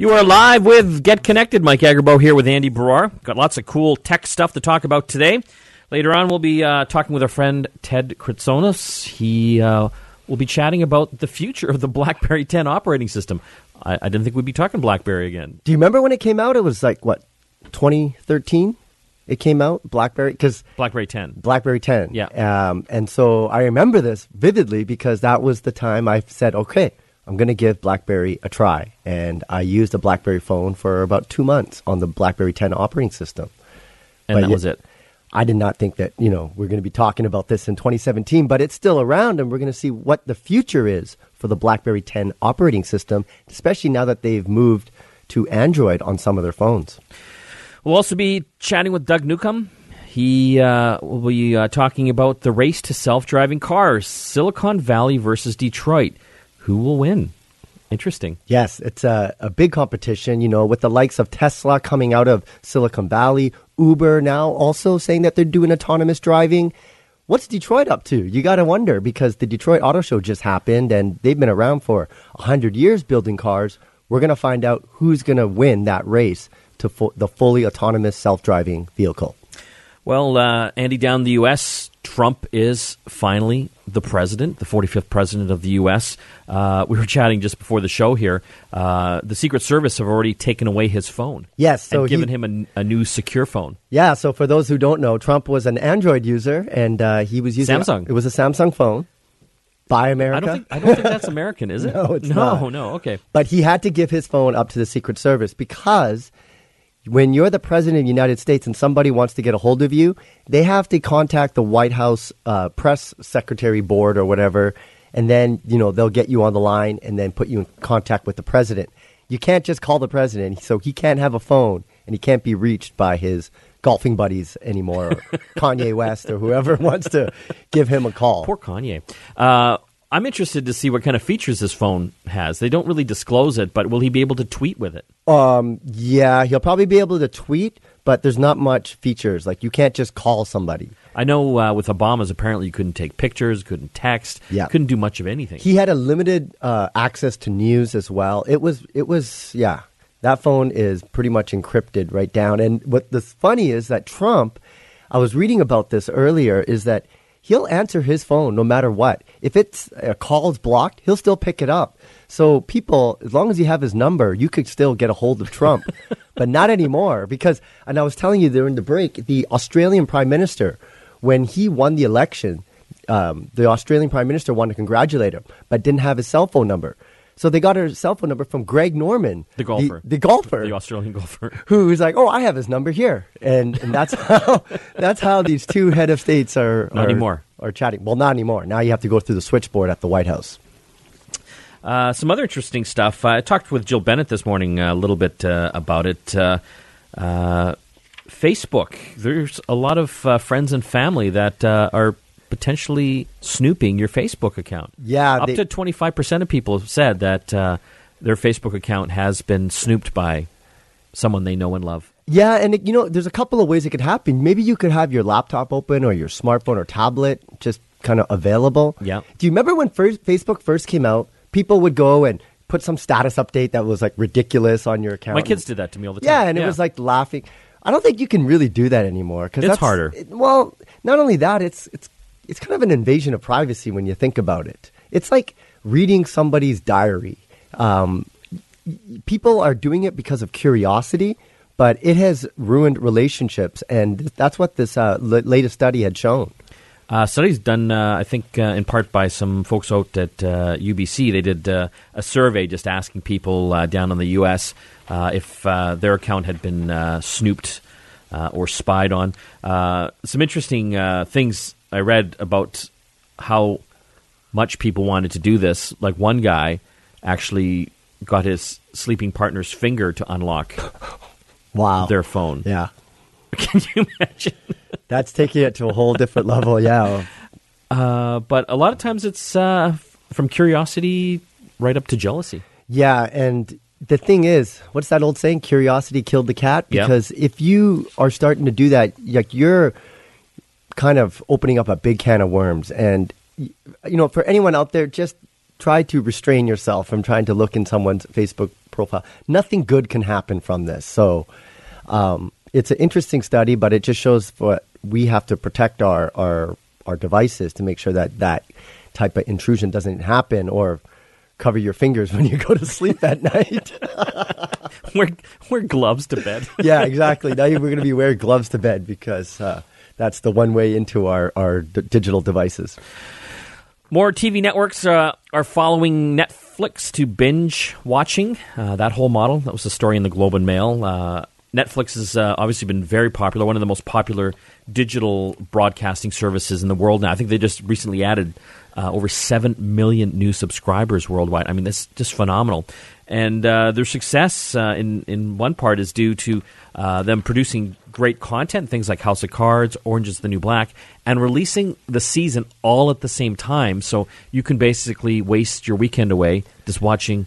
You are live with Get Connected. Mike Agerbo here with Andy Baryer. Got lots of cool tech stuff to talk about today. Later on, we'll be uh, talking with our friend Ted Kritsonis. He uh, will be chatting about the future of the BlackBerry 10 operating system. I, I didn't think we'd be talking BlackBerry again. Do you remember when it came out? It was like what 2013. It came out BlackBerry because BlackBerry 10. BlackBerry 10. Yeah. Um, and so I remember this vividly because that was the time I said, okay, I'm going to give BlackBerry a try. And I used a BlackBerry phone for about two months on the BlackBerry 10 operating system. And But that was it. I did not think that, you know, we're going to be talking about this in 2017, but it's still around and we're going to see what the future is for the BlackBerry 10 operating system, especially now that they've moved to Android on some of their phones. We'll also be chatting with Doug Newcomb. He uh, will be uh, talking about the race to self driving cars, Silicon Valley versus Detroit. Who will win? Interesting. Yes, it's a, a big competition, you know, with the likes of Tesla coming out of Silicon Valley, Uber now also saying that they're doing autonomous driving. What's Detroit up to? You got to wonder because the Detroit Auto Show just happened and they've been around for 100 years building cars. We're going to find out who's going to win that race to fu- the fully autonomous self driving vehicle. Well, uh, Andy, down in the U.S., Trump is finally the president, the 45th president of the U.S. Uh, we were chatting just before the show here. Uh, the Secret Service have already taken away his phone. Yes, so and given he- him a, a new secure phone. Yeah, so for those who don't know, Trump was an Android user and uh, he was using Samsung. It was a Samsung phone. Buy America. I don't think I don't think that's American, is it? No, it's no, not. no. Okay. But he had to give his phone up to the Secret Service because when you're the president of the United States and somebody wants to get a hold of you, they have to contact the White House uh, press secretary board or whatever, and then you know they'll get you on the line and then put you in contact with the president. You can't just call the president, so he can't have a phone and he can't be reached by his golfing buddies anymore, or Kanye West or whoever wants to give him a call. Poor Kanye. Uh, I'm interested to see what kind of features this phone has. They don't really disclose it, but will he be able to tweet with it? Um, yeah, he'll probably be able to tweet, but there's not much features. Like you can't just call somebody. I know uh, with Obama's, apparently you couldn't take pictures, couldn't text, Yeah. couldn't do much of anything. He had a limited uh, access to news as well. It was, it was, yeah. That phone is pretty much encrypted right down. And what the funny is that Trump, I was reading about this earlier, is that he'll answer his phone no matter what. If it's a call's blocked, he'll still pick it up. So people, as long as you have his number, you could still get a hold of Trump. but not anymore because, and I was telling you during the break, the Australian Prime Minister, when he won the election, um, the Australian Prime Minister wanted to congratulate him, but didn't have his cell phone number. So they got her cell phone number from Greg Norman, The golfer. the, golfer, the Australian golfer. who's like, "Oh, I have his number here," and and that's how that's how these two head of states are Not are, anymore. are chatting. Well, not anymore. Now you have to go through the switchboard at the White House. Uh, some other interesting stuff. I talked with Jill Bennett this morning uh, a little bit uh, about it. Uh, uh, Facebook. There's a lot of uh, friends and family that uh, are potentially snooping your Facebook account. Yeah, up they- to 25% of people have said that uh, their Facebook account has been snooped by someone they know and love. Yeah, and it, you know, there's a couple of ways it could happen. Maybe you could have your laptop open or your smartphone or tablet just kind of available. Yeah. Do you remember when first Facebook first came out? People would go and put some status update that was like ridiculous on your account. My kids did that to me all the time. Yeah, and it was like laughing. I don't think you can really do that anymore because It's harder. it- well, not only that, it's it's it's kind of an invasion of privacy when you think about it. It's like reading somebody's diary. Um, people are doing it because of curiosity, but it has ruined relationships, and that's what this uh, l- latest study had shown. Uh, studies done, uh, I think, uh, in part by some folks out at uh, UBC. They did uh, a survey just asking people uh, down in the U.S. Uh, if uh, their account had been uh, snooped uh, or spied on. Uh, some interesting uh, things I read about how much people wanted to do this. Like one guy actually got his sleeping partner's finger to unlock Wow. their phone. yeah. Can you imagine? That's taking it to a whole different level. Yeah. Uh, but a lot of times it's uh, from curiosity right up to jealousy. Yeah, and the thing is, what's that old saying? Curiosity killed the cat. Yeah. Because if you are starting to do that, like you're kind of opening up a big can of worms. And you know, for anyone out there, just try to restrain yourself from trying to look in someone's Facebook profile. Nothing good can happen from this. So um, it's an interesting study, but it just shows what we have to protect our, our our devices to make sure that that type of intrusion doesn't happen or cover your fingers when you go to sleep at night. wear, wear gloves to bed. yeah, exactly. Now we're going to be wearing gloves to bed because uh, that's the one way into our, our d- digital devices. More TV networks uh, are following Netflix to binge watching. Uh, that whole model, that was the story in the Globe and Mail. Uh, Netflix has uh, obviously been very popular, one of the most popular digital broadcasting services in the world now. I think they just recently added uh, over 7 million new subscribers worldwide. I mean, that's just phenomenal. And uh, their success, uh, in, in one part, is due to uh, them producing great content, things like House of Cards, Orange is the New Black, and releasing the season all at the same time. So you can basically waste your weekend away just watching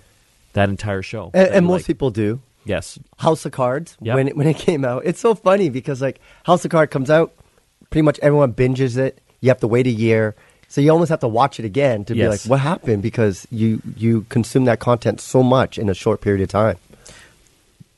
that entire show. And, and most like. people do. Yes. House of Cards Yep. when it, when it came out. It's so funny because like House of Cards comes out, pretty much everyone binges it. You have to wait a year, so you almost have to watch it again to be like, what happened? Because you you consume that content so much in a short period of time.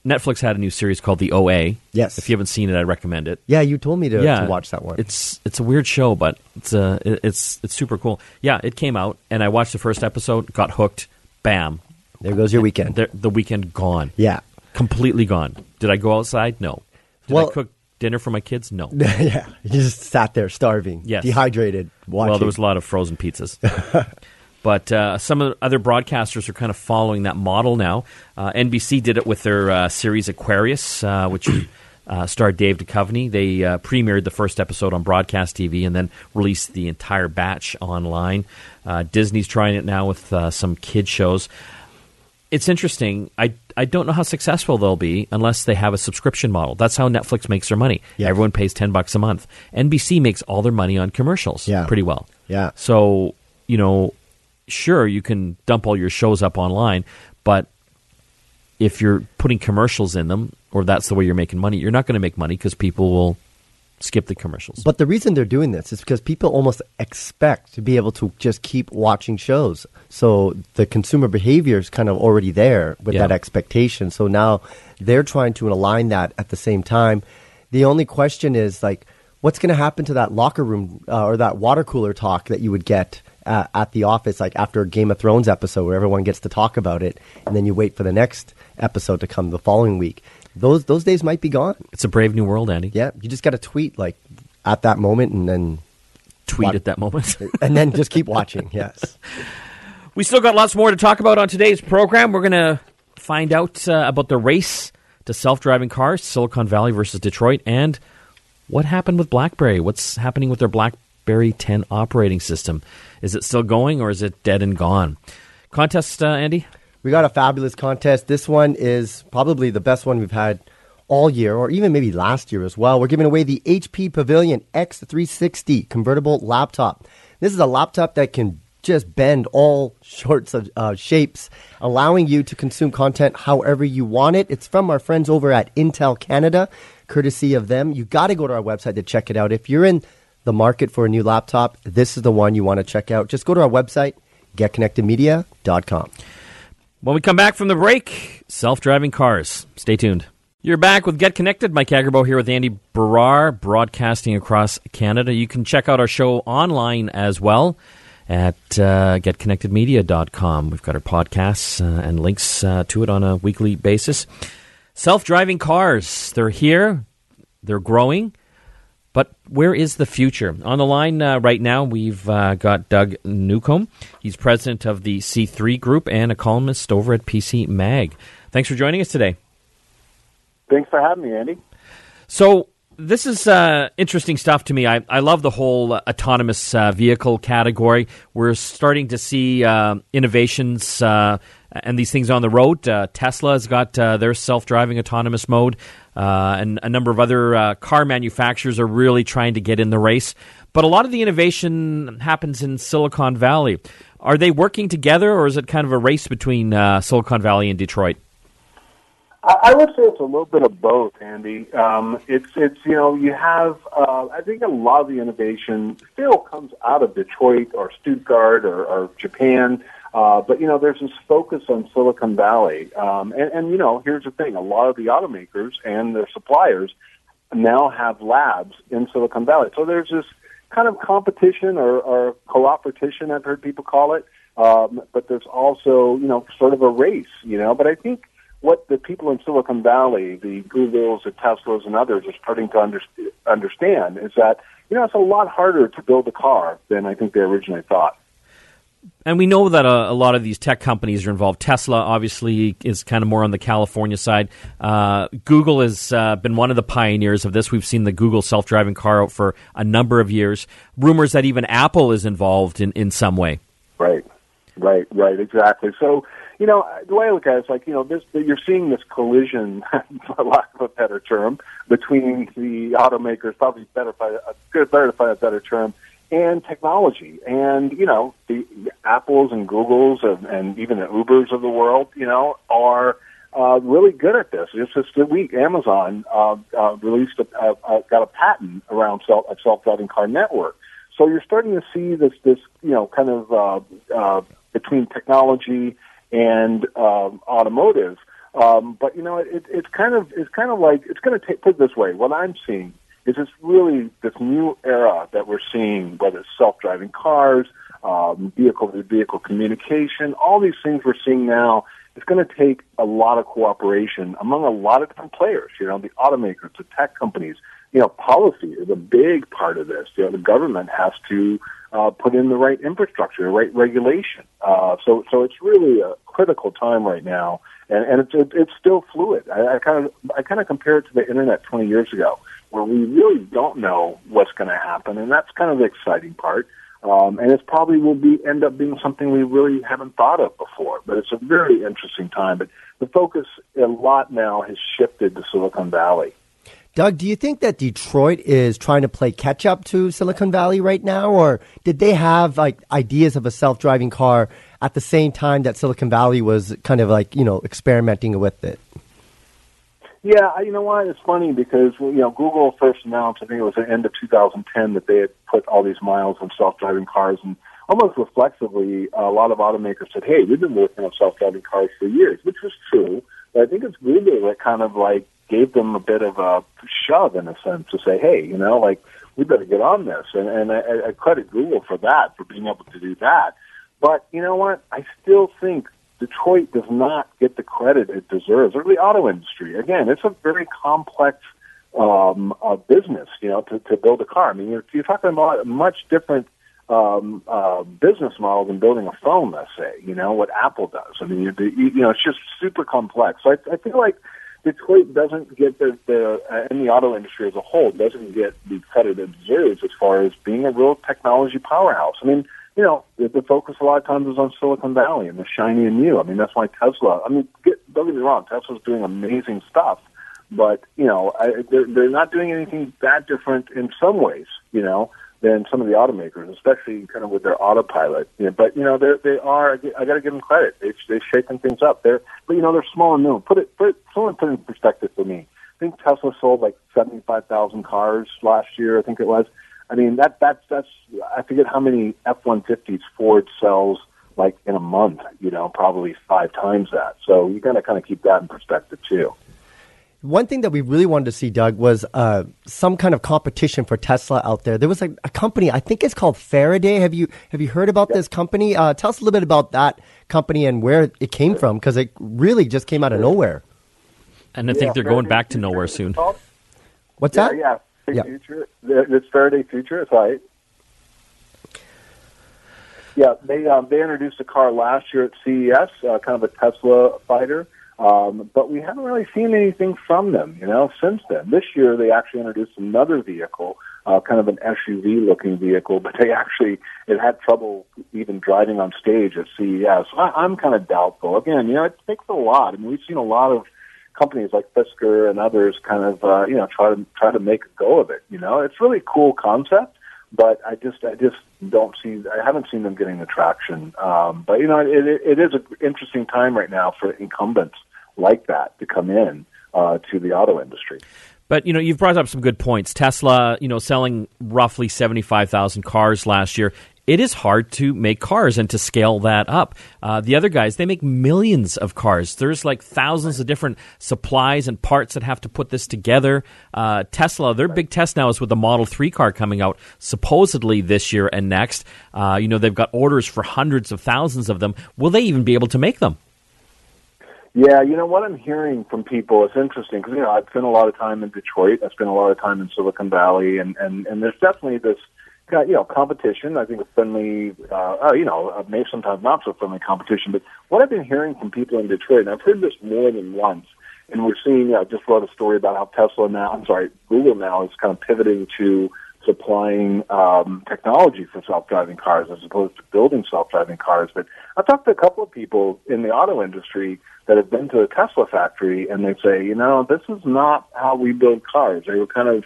Netflix had a new series called The OA. Yes. If you haven't seen it, I recommend it. Yeah, you told me to, yeah, to watch that one. It's it's a weird show, but it's uh, it- it's it's super cool. Yeah, it came out, and I watched the first episode, got hooked. Bam, there goes your weekend. the, the weekend gone, yeah. completely gone. Did I go outside? No. Did Well- I cook dinner for my kids? No. yeah, you just sat there starving, Yes. dehydrated, watching. Well, there was a lot of frozen pizzas. but uh, some of the other broadcasters are kind of following that model now. Uh, NBC did it with their uh, series Aquarius, uh, which uh, starred Dave Duchovny. They uh, premiered the first episode on broadcast TV and then released the entire batch online. Uh, Disney's trying it now with uh, some kid shows. It's interesting. I, I don't know how successful they'll be unless they have a subscription model. That's how Netflix makes their money. Yeah. Everyone pays 10 bucks a month. NBC makes all their money on commercials Yeah. pretty well. Yeah. So, you know, sure, you can dump all your shows up online, but if you're putting commercials in them, or that's the way you're making money, you're not going to make money because people will skip the commercials. But the reason they're doing this is because people almost expect to be able to just keep watching shows. So the consumer behavior is kind of already there with Yeah. that expectation. So now they're trying to align that at the same time. The only question is like, what's going to happen to that locker room uh, or that water cooler talk that you would get uh, at the office, like after a Game of Thrones episode where everyone gets to talk about it, and then you wait for the next episode to come the following week. Those those days might be gone. it's a brave new world, Andy. Yeah, you just got to tweet like at that moment, and then Tweet What- at that moment. and then just keep watching. Yes. We still got lots more to talk about on today's program. We're going to find out uh, about the race to self driving cars, Silicon Valley versus Detroit, and what happened with BlackBerry. What's happening with their BlackBerry 10 operating system? Is it still going or is it dead and gone? Contest, uh, Andy? We got a fabulous contest. This one is probably the best one we've had all year, or even maybe last year as well. We're giving away the HP Pavilion X360 convertible laptop. This is a laptop that can just bend all sorts of uh, shapes, allowing you to consume content however you want it. It's from our friends over at Intel Canada, courtesy of them. You got to go to our website to check it out. If you're in the market for a new laptop, this is the one you want to check out. Just go to our website, getconnectedmedia.com. When we come back from the break, self driving cars. Stay tuned. You're back with Get Connected. Mike Agerbo here with Andy Baryer, broadcasting across Canada. You can check out our show online as well at uh, getconnectedmedia.com. We've got our podcasts uh, and links uh, to it on a weekly basis. Self driving cars, they're here, they're growing. But where is the future? On the line uh, right now, we've uh, got Doug Newcomb. He's president of the C3 Group and a columnist over at PC Mag. Thanks for joining us today. Thanks for having me, Andy. So, this is uh, interesting stuff to me. I, I love the whole uh, autonomous uh, vehicle category. We're starting to see uh, innovations uh, and these things on the road. Uh, Tesla has got uh, their self driving autonomous mode, uh, and a number of other uh, car manufacturers are really trying to get in the race. But a lot of the innovation happens in Silicon Valley. Are they working together, or is it kind of a race between uh, Silicon Valley and Detroit? I would say it's a little bit of both, Andy. Um, it's it's you know you have uh, I think a lot of the innovation still comes out of Detroit or Stuttgart or, or Japan. Uh, but you know, there's this focus on Silicon Valley, um, and, and you know, here's the thing: a lot of the automakers and their suppliers now have labs in Silicon Valley. So there's this kind of competition or, or cooperation, I've heard people call it. Um, but there's also, you know, sort of a race, you know. But I think what the people in Silicon Valley, the Googles, the Teslas, and others are starting to under, understand is that, you know, it's a lot harder to build a car than I think they originally thought and we know that a, a, lot of these tech companies are involved. Tesla obviously is kind of more on the California side. Uh, Google has uh, been one of the pioneers of this. We've seen the Google self driving car out for a number of years. Rumors that even Apple is involved in, in some way. Right, right, right, exactly. So, you know, the way I look at it is like, you know, this, you're seeing this collision, for lack of a better term, between the automakers, probably better, by good, better to find a better term, and technology. And, you know, the, Apples and Googles and, and even the Ubers of the world, you know, are uh, really good at this. Just this week, Amazon uh, uh, released a, uh, uh, got a patent around self, a self-driving car network. So you're starting to see this, this, you know, kind of uh, uh, between technology and um, automotive. Um, but you know, it, it's kind of it's kind of like it's going to take. Put it this way: what I'm seeing is this really this new era that we're seeing, whether it's self-driving cars, um, vehicle-to-vehicle communication, all these things we're seeing now. It's going to take a lot of cooperation among a lot of different players. You know, the automakers, the tech companies. You know, policy is a big part of this. You know, the government has to uh, put in the right infrastructure, the right regulation. Uh, so, so it's really a critical time right now, and, and it's it, it's still fluid. I, I kind of I kind of compare it to the internet 20 years ago where we really don't know what's going to happen, and that's kind of the exciting part. Um, and it probably will be end up being something we really haven't thought of before. But it's a very interesting time. But the focus a lot now has shifted to Silicon Valley. Doug, do you think that Detroit is trying to play catch up to Silicon Valley right now, or did they have like ideas of a self driving car at the same time that Silicon Valley was kind of like you know experimenting with it? Yeah, you know what? It's funny because you know Google first announced, I think it was the end of 2010, that they had put all these miles on self-driving cars, and almost reflexively, a lot of automakers said, "Hey, we've been working on self-driving cars for years," which was true. But I think it's Google that kind of like gave them a bit of a shove in a sense to say, "Hey, you know, like we better get on this," and and I, I credit Google for that for being able to do that. But you know what? I still think Detroit does not get the credit it deserves, or the auto industry. Again, it's a very complex um, uh, business, you know, to, to build a car. I mean, you're, you're talking about a much different um, uh, business model than building a phone, let's say, you know, what Apple does. I mean, you, you know, it's just super complex. So I, I feel like Detroit doesn't get the, the uh, in the auto industry as a whole, doesn't get the credit it deserves as far as being a real technology powerhouse. I mean, you know, the, the focus a lot of times is on Silicon Valley and the shiny and new. I mean, that's why Tesla. I mean, get, don't get me wrong, Tesla's doing amazing stuff, but you know, I, they're they're not doing anything that different in some ways. You know, than some of the automakers, especially kind of with their autopilot. You know, but you know, they they are. I got to give them credit. They they've shaken things up. They're but you know they're small and new. Put it put it, someone put it in perspective for me. I think Tesla sold like seventy five thousand cars last year. I think it was. I mean, that that's that's I forget how many F-150s Ford sells like in a month. You know, probably five times that. So you got to kind of keep that in perspective too. One thing that we really wanted to see, Doug, was uh, some kind of competition for Tesla out there. There was a, a, company, I think it's called Faraday. Have you have you heard about yep. this company? Uh, tell us a little bit about that company and where it came from, because it really just came out of nowhere. And I think yeah, they're Faraday going back to nowhere soon. What's yeah, that? Yeah, yeah. Future. It's Faraday Future. It's right. Yeah, they um, they introduced a car last year at CES, uh, kind of a Tesla fighter, um, but we haven't really seen anything from them, you know, since then. This year they actually introduced another vehicle, uh, kind of an SUV-looking vehicle, but they actually it had trouble even driving on stage at CES. So I, I'm kind of doubtful. Again, you know, it takes a lot. I mean, we've seen a lot of companies like Fisker and others kind of uh, you know try to try to make a go of it. You know, it's really cool concept, but I just I just don't see I haven't seen them getting the traction. Um, but you know, it, it, is an interesting time right now for incumbents like that to come in uh, to the auto industry. But you know, you've brought up some good points. Tesla, you know, selling roughly seventy-five thousand cars last year. It is hard to make cars and to scale that up. Uh, the other guys, they make millions of cars. There's like thousands of different supplies and parts that have to put this together. Uh, Tesla, their big test now is with the Model 3 car coming out supposedly this year and next. Uh, you know, they've got orders for hundreds of thousands of them. Will they even be able to make them? Yeah, you know what I'm hearing from people. It's interesting because you know I've spent a lot of time in Detroit. I spent a lot of time in Silicon Valley, and and and there's definitely this you know, competition. I think a friendly, uh, uh, you know, uh, maybe sometimes not so friendly competition. But what I've been hearing from people in Detroit, and I've heard this more than once, and we're seeing, I just wrote a story about how Tesla now, I'm sorry, Google now is kind of pivoting to supplying um, technology for self-driving cars as opposed to building self-driving cars. But I've talked to a couple of people in the auto industry that have been to a Tesla factory, and they say, you know, this is not how we build cars. They were kind of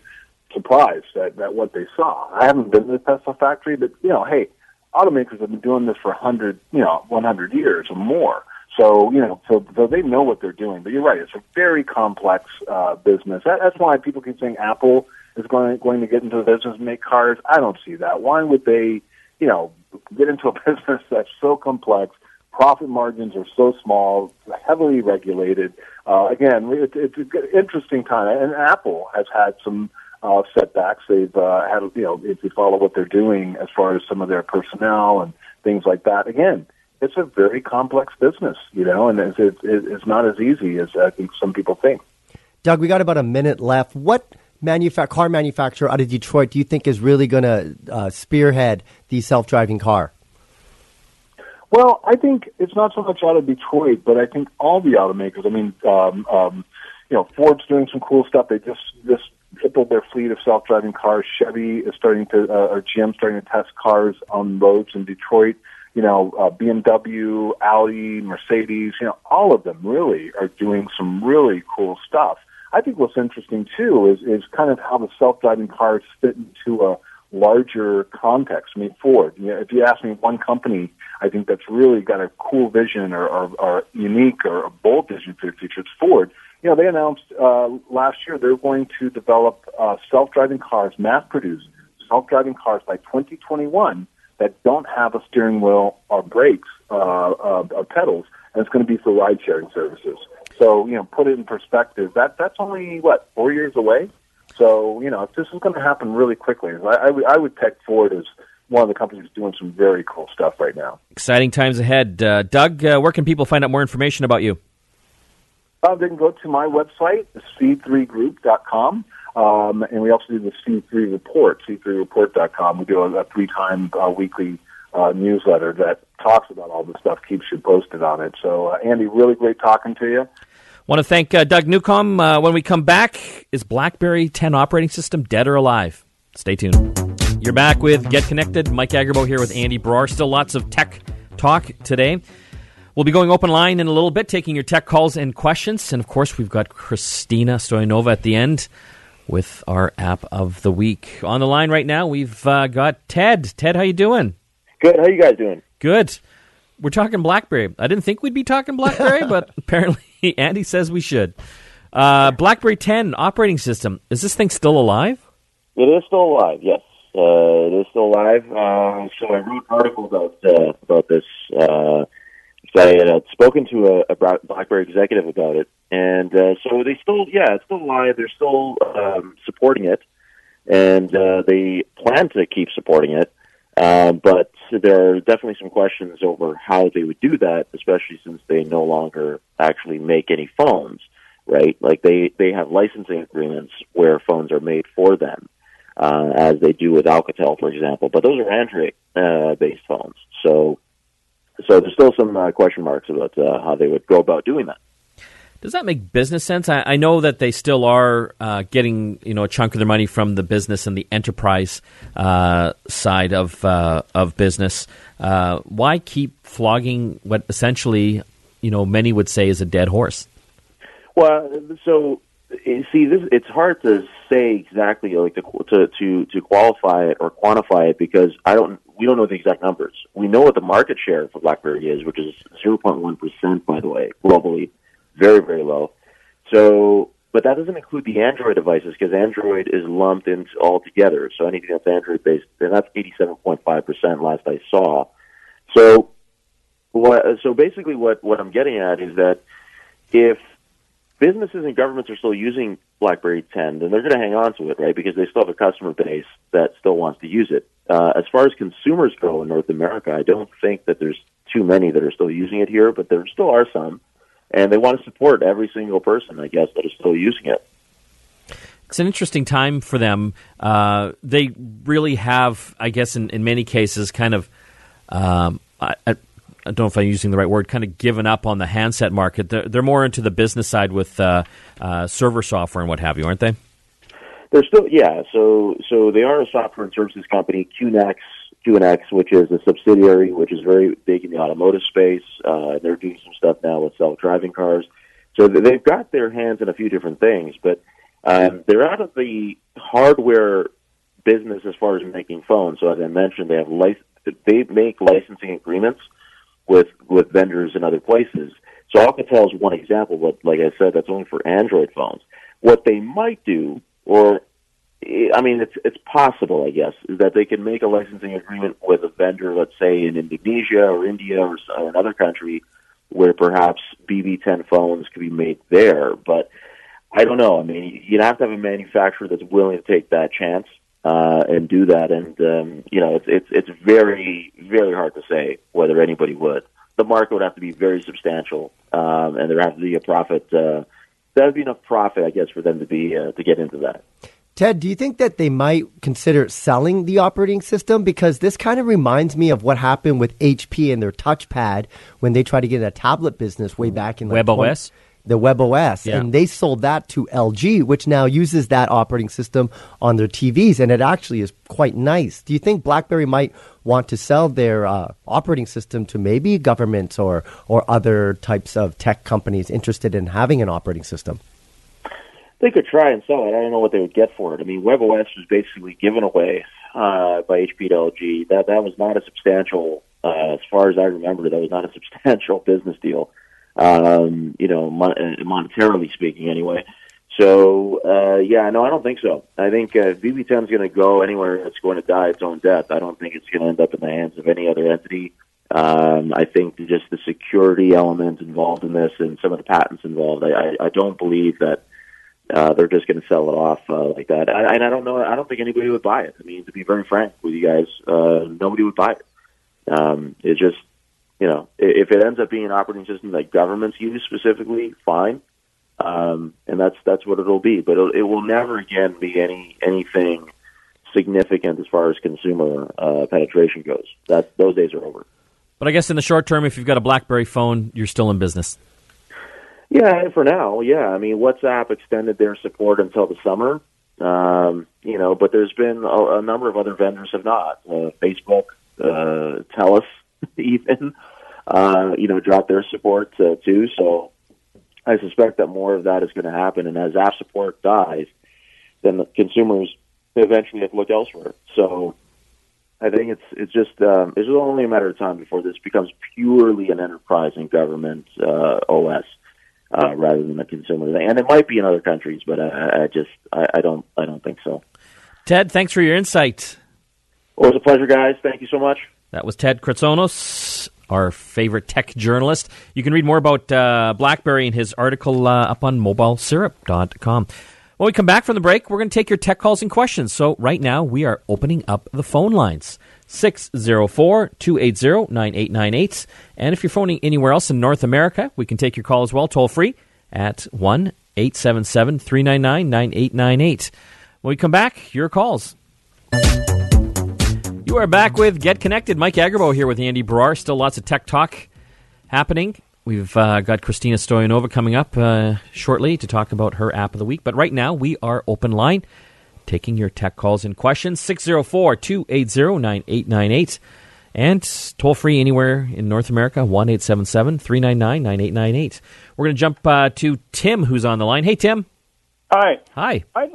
surprised at, at what they saw. I haven't been to the Tesla factory, but you know, hey, automakers have been doing this for hundred, you know, one hundred years or more. So you know, so, so they know what they're doing. But you're right; it's a very complex uh, business. That, that's why people keep saying Apple is going going to get into the business and make cars. I don't see that. Why would they, you know, get into a business that's so complex? Profit margins are so small, heavily regulated. Uh, again, it, it's an interesting time, and Apple has had some uh, setbacks. They've uh, had, you know, if you follow what they're doing as far as some of their personnel and things like that. Again, it's a very complex business, you know, and it's, it's, it's not as easy as I think some people think. Doug, we got about a minute left. What manufa- car manufacturer out of Detroit do you think is really going to uh, spearhead the self-driving car? Well, I think it's not so much out of Detroit, but I think all the automakers. I mean, um, um, you know, Ford's doing some cool stuff. They just just tripled their fleet of self-driving cars. Chevy is starting to, uh, or GM starting to test cars on roads in Detroit. You know, uh, BMW, Audi, Mercedes, you know, all of them really are doing some really cool stuff. I think what's interesting too is, is kind of how the self-driving cars fit into a larger context. I mean, Ford, you know, if you ask me one company, I think that's really got a cool vision or, or, or unique or a bold vision for the future, it's Ford you know, they announced uh, last year they're going to develop uh, self-driving cars, mass-produced self-driving cars by 2021 that don't have a steering wheel or brakes uh, uh, or pedals, and it's going to be for ride-sharing services. So, you know, put it in perspective. That that's only what four years away. So, you know, if this is going to happen really quickly, I, I, would, I would peg Ford as one of the companies doing some very cool stuff right now. Exciting times ahead. Uh, Doug, uh, where can people find out more information about you? Uh, they can go to my website, c3group.com. Um, and we also do the C3 report, c3report.com. We do a, a three-time uh, weekly uh, newsletter that talks about all the stuff, keeps you posted on it. So, uh, Andy, really great talking to you. Want to thank uh, Doug Newcomb. Uh, when we come back, is BlackBerry 10 operating system dead or alive? Stay tuned. You're back with Get Connected. Mike Agerbo here with Andy Baryer. Still lots of tech talk today. We'll be going open line in a little bit, taking your tech calls and questions. And of course, we've got Christina Stoyanova at the end with our app of the week. On the line right now, we've uh, got Ted. Ted, how you doing? Good. How you guys doing? Good. We're talking BlackBerry. I didn't think we'd be talking BlackBerry, but apparently Andy says we should. Uh, BlackBerry 10 operating system. Is this thing still alive? It is still alive. Yes, uh, it is still alive. Uh, so I wrote an article about uh, about this uh, so I had spoken to a, a BlackBerry executive about it, and uh, so they still, yeah, it's still alive. They're still um, supporting it, and uh, they plan to keep supporting it. Uh, but there are definitely some questions over how they would do that, especially since they no longer actually make any phones, right? Like they they have licensing agreements where phones are made for them, uh, as they do with Alcatel, for example. But those are Android uh, based phones, so so there's still some uh, question marks about uh, how they would go about doing that. Does that make business sense? I, I know that they still are uh, getting you know a chunk of their money from the business and the enterprise uh, side of uh, of business. Uh, why keep flogging what essentially you know many would say is a dead horse? Well, so see, this it's hard to say exactly like to to to, to qualify it or quantify it because I don't we don't know the exact numbers. We know what the market share for BlackBerry is, which is 0.1 percent, by the way, globally, very very low. So but that doesn't include the Android devices because Android is lumped into all together. So anything that's Android based, and that's 87.5% last I saw. So what, so basically what, what I'm getting at is that if businesses and governments are still using BlackBerry 10, then they're going to hang on to it, right? Because they still have a customer base that still wants to use it. Uh, as far as consumers go in North America, I don't think that there's too many that are still using it here, but there still are some and they want to support every single person, I guess, that is still using it. It's an interesting time for them. Uh, they really have, I guess, in, in many cases, kind of. Um, I, don't know if I'm using the right word. Kind of given up on the handset market. They're, they're more into the business side with uh, uh, server software and what have you, aren't they? They're still, yeah. So, so they are a software and services company. QNX QNX, which is a subsidiary which is very big in the automotive space. Uh, they're doing some stuff now with self-driving cars. So they've got their hands in a few different things, but um, they're out of the hardware business as far as making phones. So as I mentioned, they have lic- they make licensing agreements with with vendors in other places. So Alcatel is one example, but like I said, that's only for Android phones. What they might do, or eh, I mean, it's it's possible, I guess, is that they can make a licensing agreement with a vendor, let's say in Indonesia or India or, or another country, where perhaps BB10 phones could be made there. But I don't know. I mean, you'd have to have a manufacturer that's willing to take that chance uh, and do that. And um, you know, it's it's it's very very hard to say whether anybody would. The market would have to be very substantial, um, and there have to be a profit. Uh, there would be enough profit, I guess, for them to be uh, to get into that. Ted, do you think that they might consider selling the operating system? Because this kind of reminds me of what happened with HP and their touchpad when they tried to get a tablet business way back in like WebOS. 20, the WebOS, yeah. and they sold that to LG, which now uses that operating system on their TVs, and it actually is quite nice. Do you think BlackBerry might want to sell their uh, operating system to maybe governments or or other types of tech companies interested in having an operating system? they could try and sell it. I don't know what they would get for it. I mean, WebOS was basically given away uh, by HP to LG. That that was not a substantial, uh, as far as I remember, that was not a substantial business deal. Um, you know, mon- uh, monetarily speaking, anyway. So uh, yeah, no, I don't think so. I think uh, BB10 is going to go anywhere. It's going to die its own death. I don't think it's going to end up in the hands of any other entity. Um, I think just the security element involved in this and some of the patents involved. I, I, I don't believe that uh, they're just going to sell it off uh, like that. I, and I don't know. I don't think anybody would buy it. I mean, to be very frank with you guys, uh, nobody would buy it. Um, it's just, you know, if it ends up being an operating system that governments use specifically, fine. Um, and that's that's what it'll be. But it'll, it will never again be any anything significant as far as consumer uh, penetration goes. That those days are over. But I guess in the short term, if you've got a BlackBerry phone, you're still in business. Yeah, for now, yeah. I mean, WhatsApp extended their support until the summer, um, you know, but there's been a, a number of other vendors have not. Uh, Facebook, uh, TELUS, even, uh, you know, dropped their support uh, too. So I suspect that more of that is going to happen. And as app support dies, then the consumers eventually have to look elsewhere. So I think it's it's just um, it's only a matter of time before this becomes purely an enterprise and government uh, OS uh, rather than a consumer thing. And it might be in other countries, but I, I just I, I don't I don't think so. Ted, thanks for your insight. Well, it was a pleasure, guys. Thank you so much. That was Ted Kritsonis, our favorite tech journalist. You can read more about uh, BlackBerry in his article uh, up on mobilesyrup.com. When we come back from the break, we're going to take your tech calls and questions. So right now, we are opening up the phone lines. 604 280 9898. And if you're phoning anywhere else in North America, we can take your call as well, toll free at 1 877 399 9898. When we come back, your calls. You are back with Get Connected. Mike Agerbo here with Andy Baryer. Still lots of tech talk happening. We've uh, got Christina Stoyanova coming up uh, shortly to talk about her app of the week. But right now, we are open line taking your tech calls and questions 604 280 9898 and toll free anywhere in North America 1 877 399 9898. We're going to jump uh, to Tim, who's on the line. Hey, Tim. Hi. Hi. I,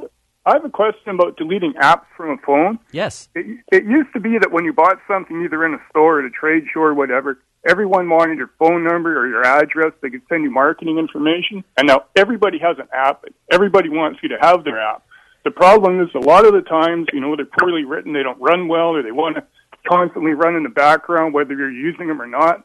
I have a question about deleting apps from a phone. Yes. It, it used to be that when you bought something, either in a store or at a trade show or whatever, everyone wanted your phone number or your address. They could send you marketing information. And now everybody has an app. Everybody wants you to have their app. The problem is a lot of the times, you know, they're poorly written. They don't run well or they want to constantly run in the background, whether you're using them or not.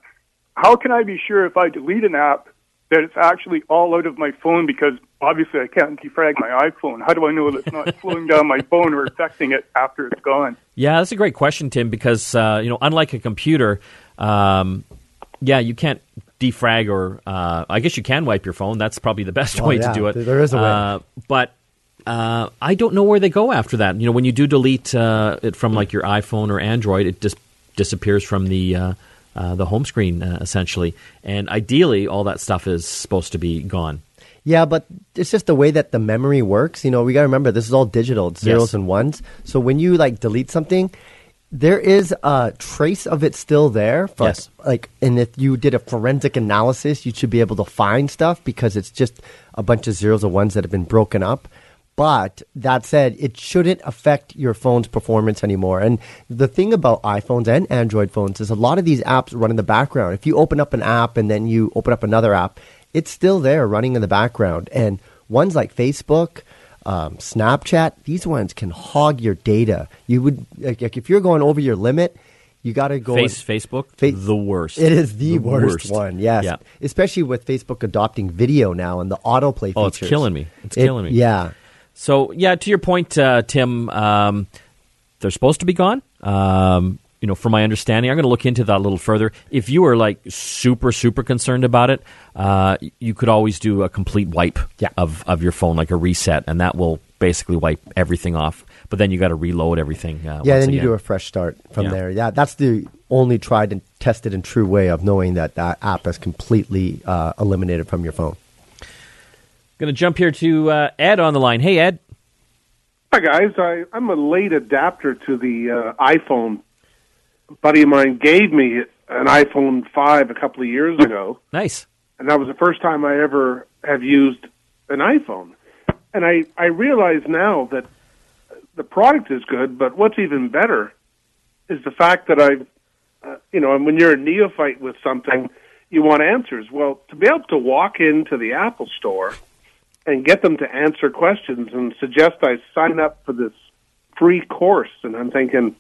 How can I be sure if I delete an app that it's actually all out of my phone because obviously I can't defrag my iPhone. How do I know that it's not flowing down my phone or affecting it after it's gone? Yeah, that's a great question, Tim. Because uh, you know, unlike a computer, um, yeah, you can't defrag or uh, I guess you can wipe your phone. That's probably the best Well, way yeah, to do it. there is a way. Uh, but uh, I don't know where they go after that. You know, when you do delete uh, it from like your iPhone or Android, it just disappears from the uh, the home screen uh, essentially. And ideally, all that stuff is supposed to be gone. Yeah, but it's just the way that the memory works. You know, we got to remember this is all digital, it's zeros Yes. and ones. So when you like delete something, there is a trace of it still there. For, Yes. Like, and if you did a forensic analysis, you should be able to find stuff because it's just a bunch of zeros and ones that have been broken up. But that said, it shouldn't affect your phone's performance anymore. And the thing about iPhones and Android phones is a lot of these apps run in the background. If you open up an app and then you open up another app, it's still there running in the background. And ones like Facebook, um, Snapchat, these ones can hog your data. You would like, like if you're going over your limit, you got to go Face and- Facebook, Fa- the worst. It is the, worst, one. Yes, Yeah. especially with Facebook adopting video now and the autoplay Oh, it's killing me. It's It- killing me. Yeah. So yeah, to your point, uh, Tim, um, they're supposed to be gone. Um, you know, from my understanding, I'm going to look into that a little further. If you are like super super concerned about it, uh, you could always do a complete wipe Yeah. of of your phone, like a reset, and that will basically wipe everything off. But then you got to reload everything. Uh, Yeah, then you again. do a fresh start from Yeah. there. Yeah, that's the only tried and tested and true way of knowing that that app is completely uh, eliminated from your phone. Going to jump here to uh, Ed on the line. Hey, Ed. Hi guys, I, I'm a late adapter to the uh, iPhone. A buddy of mine gave me an iPhone 5 a couple of years ago, Nice. and that was the first time I ever have used an iPhone. And I, I realize now that the product is good, but what's even better is the fact that I, uh, you know, and when you're a neophyte with something, you want answers. Well, to be able to walk into the Apple store and get them to answer questions and suggest I sign up for this free course, and I'm thinking,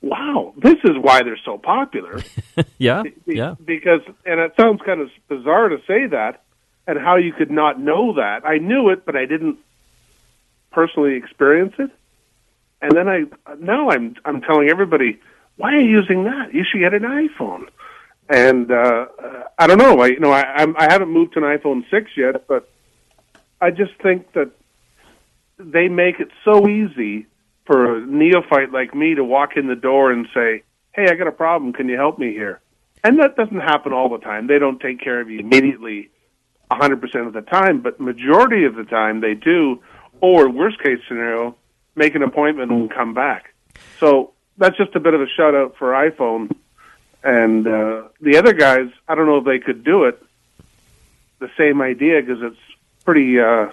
wow, this is why they're so popular. Yeah. Be- Yeah. Because, and it sounds kind of bizarre to say that, and how you could not know that. I knew it, but I didn't personally experience it. And then I now I'm I'm telling everybody, why are you using that? You should get an iPhone. And uh, uh, I don't know. I you know I I'm, I haven't moved to an iPhone six yet, but I just think that they make it so easy for a neophyte like me to walk in the door and say, "Hey, I got a problem. Can you help me here?" And that doesn't happen all the time. They don't take care of you immediately, a hundred percent of the time, but majority of the time they do. Or worst case scenario, make an appointment and come back. So that's just a bit of a shout out for iPhone. And uh, the other guys, I don't know if they could do it. The same idea because it's pretty uh,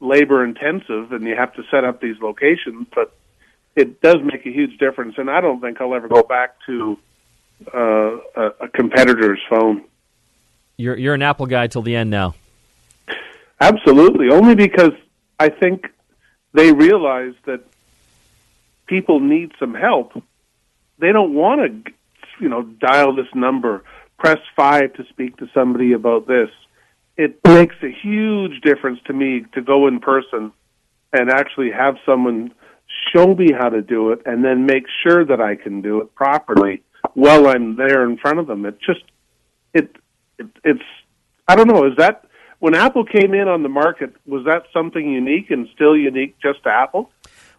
labor intensive, and you have to set up these locations. But it does make a huge difference, and I don't think I'll ever go back to uh, a, a competitor's phone. You're you're an Apple guy till the end now. Absolutely, only because I think they realize that people need some help. They don't want to, you know, dial this number, press five to speak to somebody about this. It makes a huge difference to me to go in person and actually have someone show me how to do it, and then make sure that I can do it properly while I'm there in front of them. It just, it, it it's, I don't know. Is that when Apple came in on the market? Was that something unique and still unique just to Apple?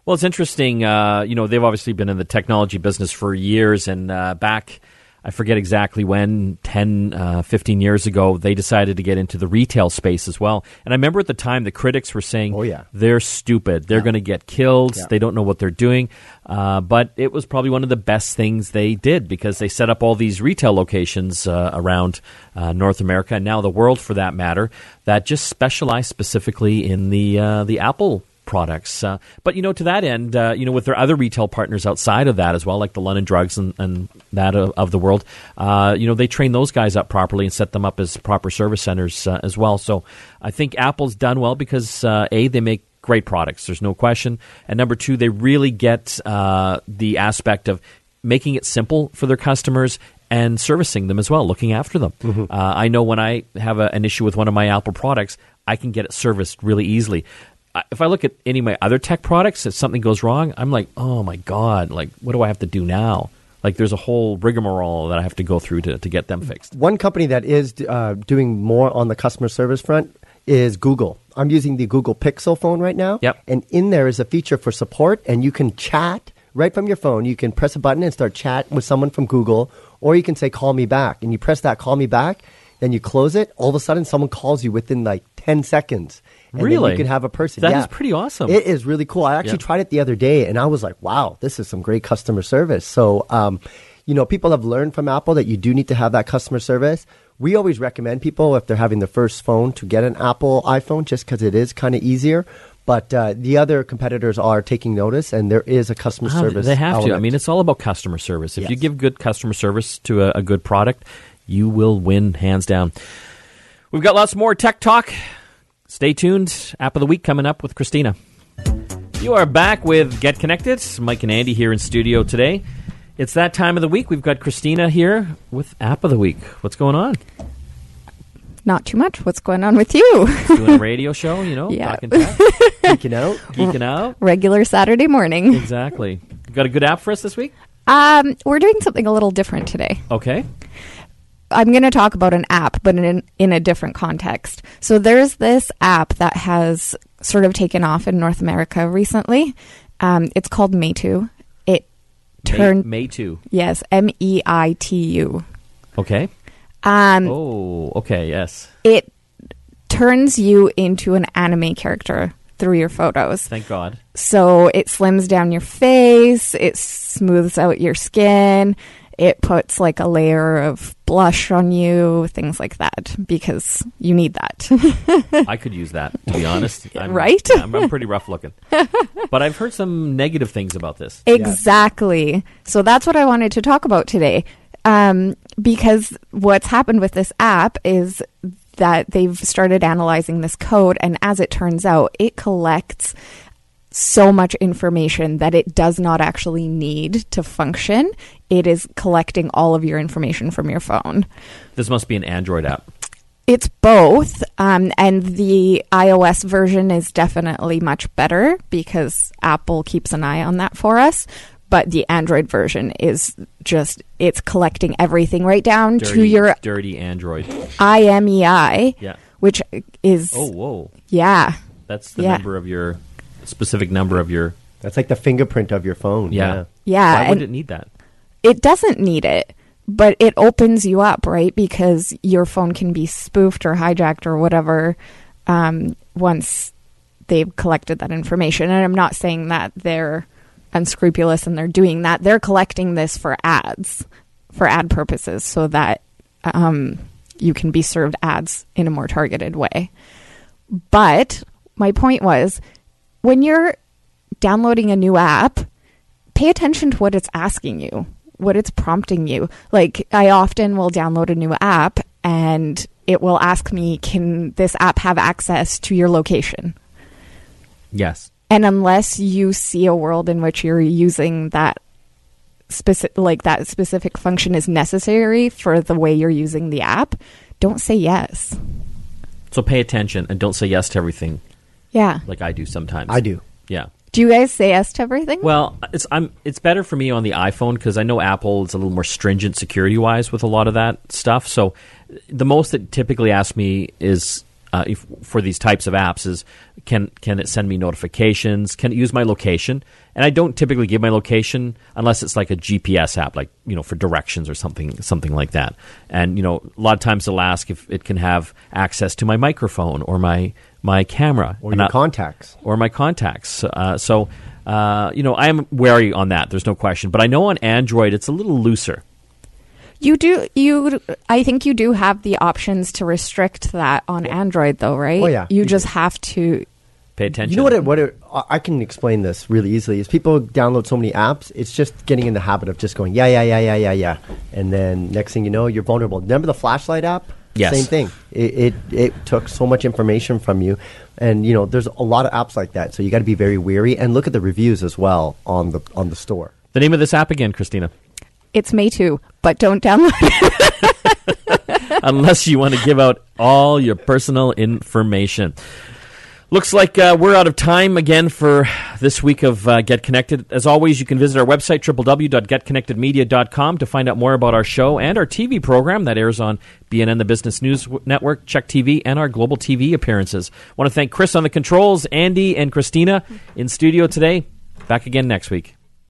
Well, it's interesting. Uh, you know, they've obviously been in the technology business for years, and uh, back, I forget exactly when, 10, uh, 15 years ago, they decided to get into the retail space as well. And I remember at the time the critics were saying, Oh, yeah. they're stupid. They're going to get killed. Yeah. They don't know what they're doing. Uh, but it was probably one of the best things they did because they set up all these retail locations uh, around uh, North America and now the world for that matter that just specialize specifically in the, uh, the Apple products. Uh, but you know, to that end, uh, you know, with their other retail partners outside of that as well, like the London Drugs and, and that of, of the world, uh, you know, they train those guys up properly and set them up as proper service centers uh, as well. So I think Apple's done well because uh, a they make great products. There's no question. And number two, they really get uh, the aspect of making it simple for their customers and servicing them as well, looking after them. Uh, I know when I have a, an issue with one of my Apple products, I can get it serviced really easily. If I look at any of my other tech products, if something goes wrong, I'm like, oh my God, like, what do I have to do now? Like, there's a whole rigmarole that I have to go through to, to get them fixed. One company that is uh, doing more on the customer service front is Google. I'm using the Google Pixel phone right now. Yep. And in there is a feature for support, and you can chat right from your phone. You can press a button and start chat with someone from Google, or you can say, call me back. And you press that call me back, then you close it. All of a sudden, someone calls you within like 10 seconds. Really? you can have a person. That yeah. is pretty awesome. It is really cool. I actually Yeah. tried it the other day, and I was like, "Wow, this is some great customer service." So, um, you know, people have learned from Apple that you do need to have that customer service. We always recommend people if they're having their first phone to get an Apple iPhone, just because it is kind of easier. But uh, the other competitors are taking notice, and there is a customer Ah, service. They have to. I mean, it's all about customer service. If you give good customer service to a, a good product, you will win hands down. We've got lots more tech talk. Stay tuned. App of the week coming up with Christina. You are back with Get Connected. Mike and Andy here in studio today. It's that time of the week. We've got Christina here with App of the Week. What's going on? Not too much. What's going on with you? Doing a radio show, you know, Yeah. talking tech, Geeking out. geeking out. Regular Saturday morning. Exactly. You got a good app for us this week? Um, we're doing something a little different today. Okay. I'm going to talk about an app, but in in a different context. So there's this app that has sort of taken off in North America recently. Um, it's called Meitu. It turned May, 2. yes, M E I T U. Okay. Um, Oh, okay, yes. it turns you into an anime character through your photos. Thank God. So it slims down your face, it smooths out your skin, it puts like a layer of blush on you, things like that, because you need that. I could use that, to be honest. I'm, Right? yeah, I'm, I'm pretty rough looking. but I've heard some negative things about this. exactly. So that's what I wanted to talk about today. Um, because what's happened with this app is that they've started analyzing this code, and as it turns out, it collects so much information that it does not actually need to function. It is collecting all of your information from your phone. This must be an Android app. It's both, um, and the iOS version is definitely much better because Apple keeps an eye on that for us. But the Android version is just, it's collecting everything right down Dirty, to your dirty Android. IMEI, Yeah. which is, Oh, whoa. yeah, That's the Yeah. number of your specific number of your. That's like the fingerprint of your phone. Yeah. yeah. Why would it need that? it doesn't need it, but it opens you up, right? Because your phone can be spoofed or hijacked or whatever um, once they've collected that information. And I'm not saying that they're unscrupulous and they're doing that. They're collecting this for ads, for ad purposes, so that um, you can be served ads in a more targeted way. But my point was when you're downloading a new app, pay attention to what it's asking you, what it's prompting you. Like, I often will download a new app and it will ask me, can this app have access to your location? Yes. And unless you see a world in which you're using that specific, like that specific function is necessary for the way you're using the app, don't say yes. So pay attention and don't say yes to everything Yeah. like I do sometimes. I do. Yeah. Do you guys say yes to everything? Well, it's I'm it's better for me on the iPhone because I know Apple is a little more stringent security wise with a lot of that stuff. So the most that typically asks me is uh, if, for these types of apps is can can it send me notifications? Can it use my location? And I don't typically give my location unless it's like a GPS app, like you know for directions or something something like that. And you know a lot of times they'll ask if it can have access to my microphone or my my camera Or And your I- contacts. or my contacts. Uh, so, uh, you know, I am wary on that. There's no question. But I know on Android it's a little looser. You do you I think you do have the options to restrict that on Android though, right? Oh, yeah, You you just have to pay attention. You know what? It, what it, I can explain this really easily. Is people download so many apps, it's just getting in the habit of just going yeah, yeah, yeah, yeah, yeah, yeah, and then next thing you know, you're vulnerable. Remember the flashlight app? Yes. Same thing. It, it it took so much information from you, and you know there's a lot of apps like that. So you got to be very wary and look at the reviews as well on the on the store. the name of this app again, Christina? It's Meitu, but don't download it. Unless you want to give out all your personal information. Looks like uh, we're out of time again for this week of uh, Get Connected. As always, you can visit our website, www.getconnectedmedia.com, to find out more about our show and our TV program that airs on BNN, the Business News Network, CHEK TV, and our global TV appearances. want to thank Chris on the controls, Andy and Christina in studio today. Back again next week.